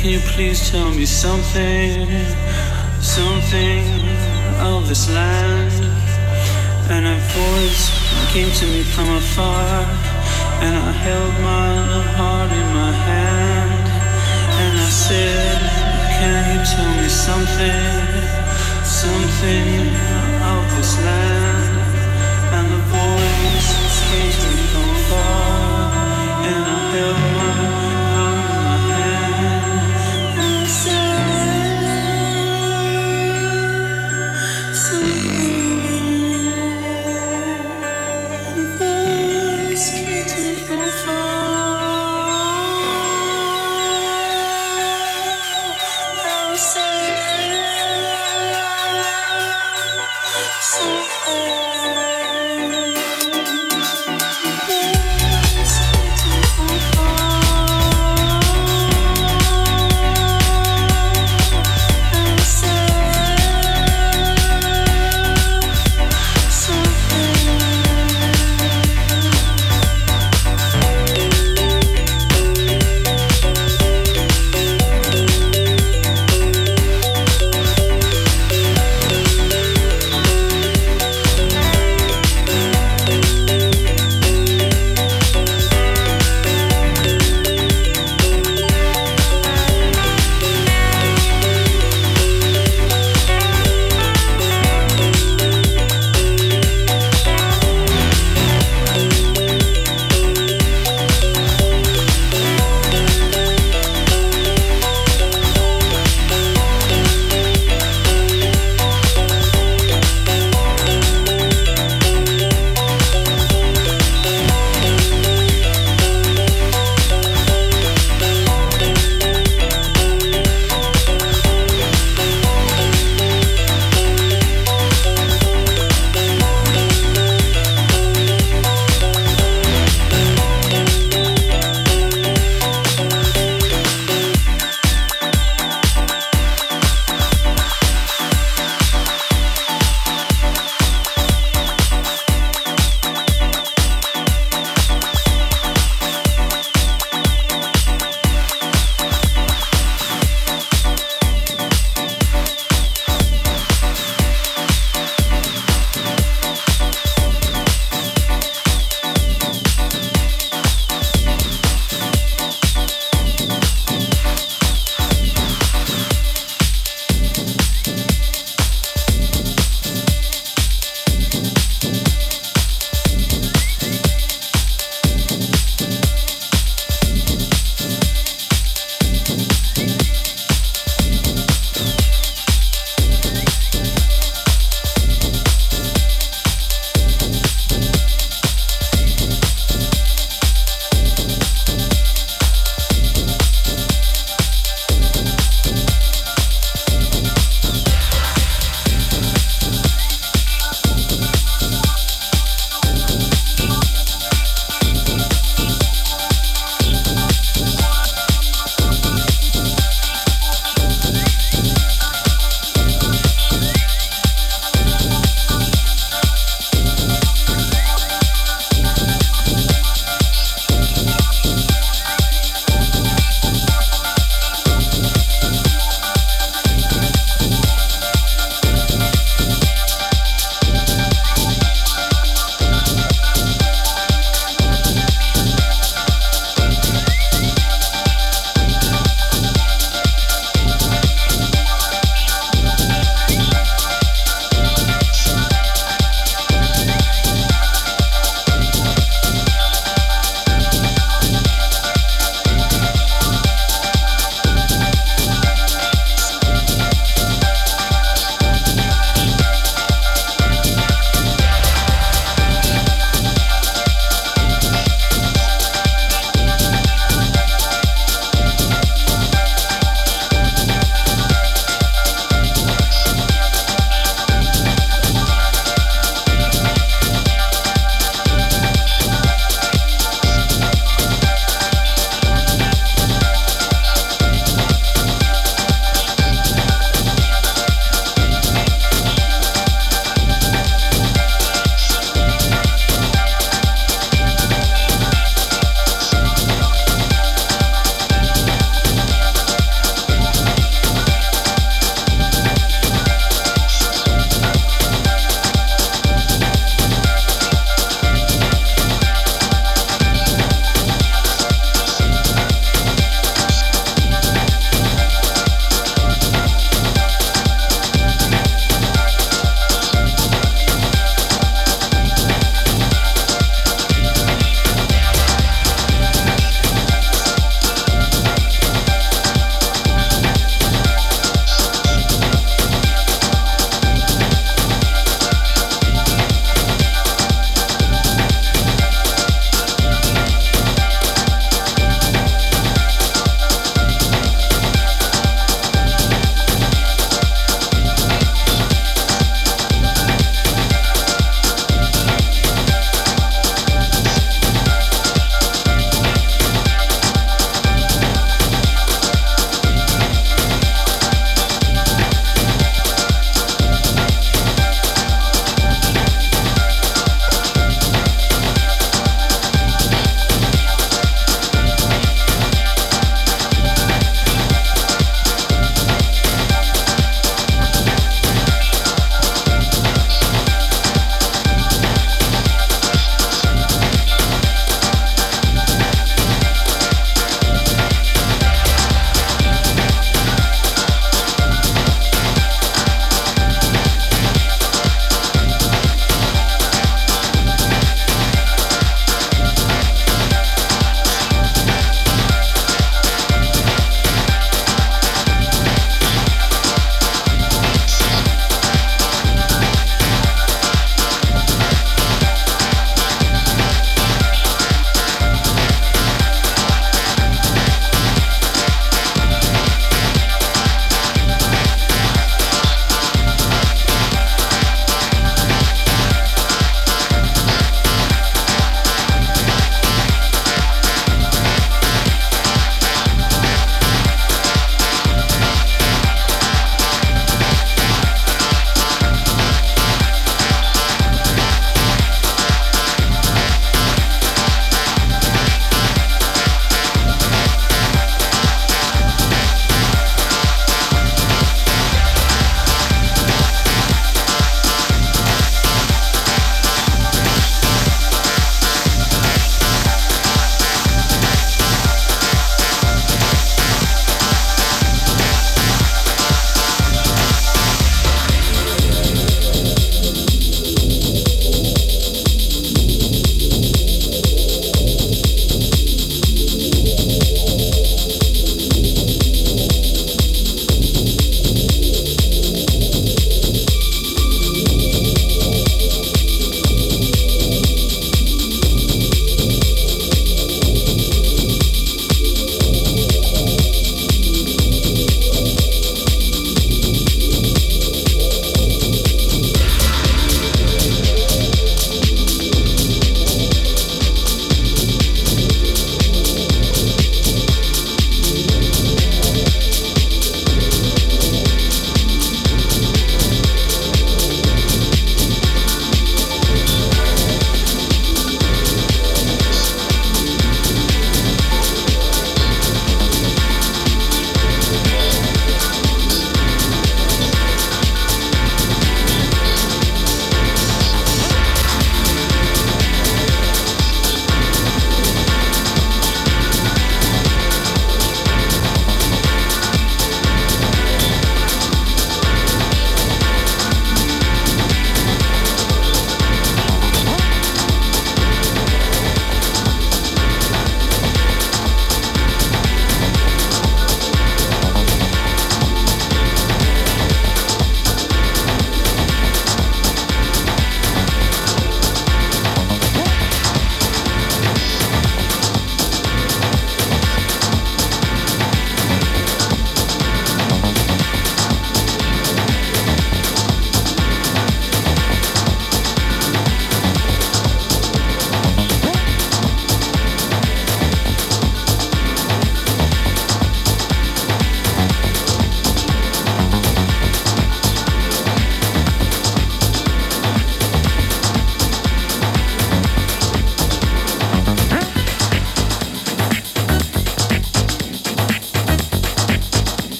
Can you please tell me something, something of this land? And a voice came to me from afar, and I held my heart in my hand, and I said, Can you tell me something, something of this land? And the voice came to me from afar, and I held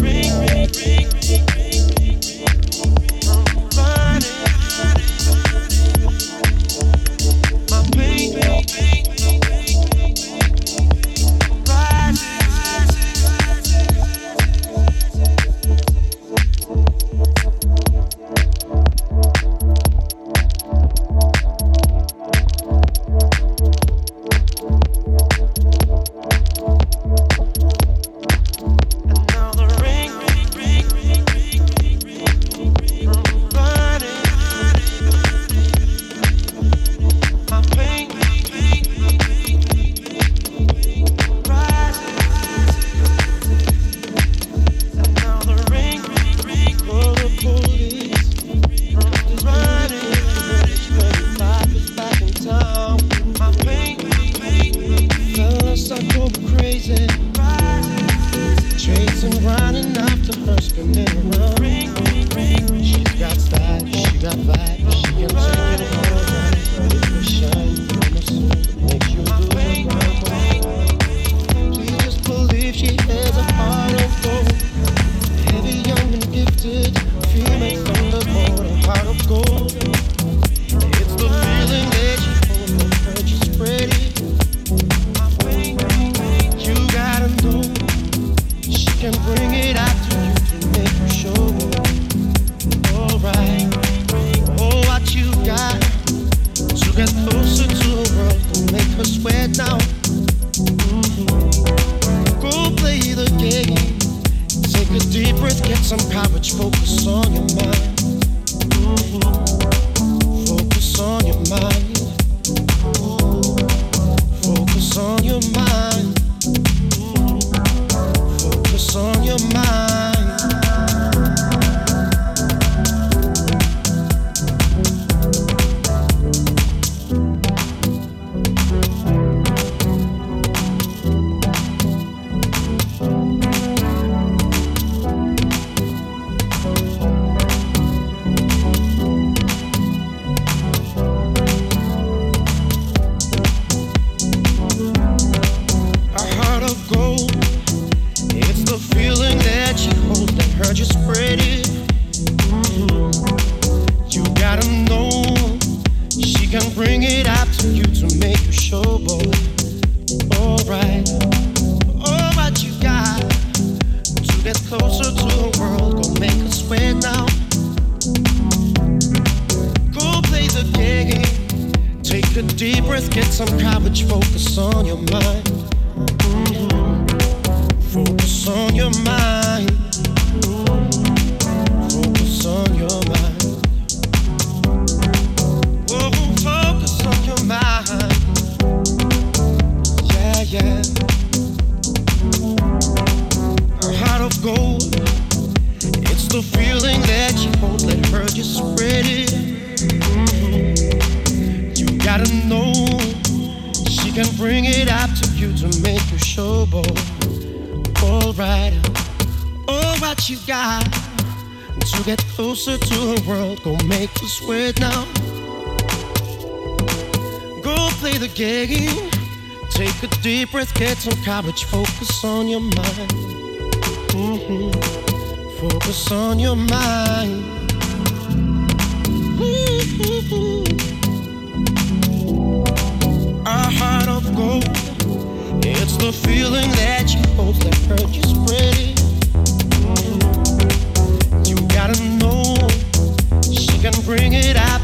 ring, ring, ring, ring. Get closer to the world, go make you sweat now. Go play the gigging, take a deep breath, get some courage, focus on your mind. Mm-hmm. Focus on your mind. Mm-hmm. A heart of gold. It's the feeling that you hold that hurt you spread it. Mm-hmm. You gotta know she can bring it out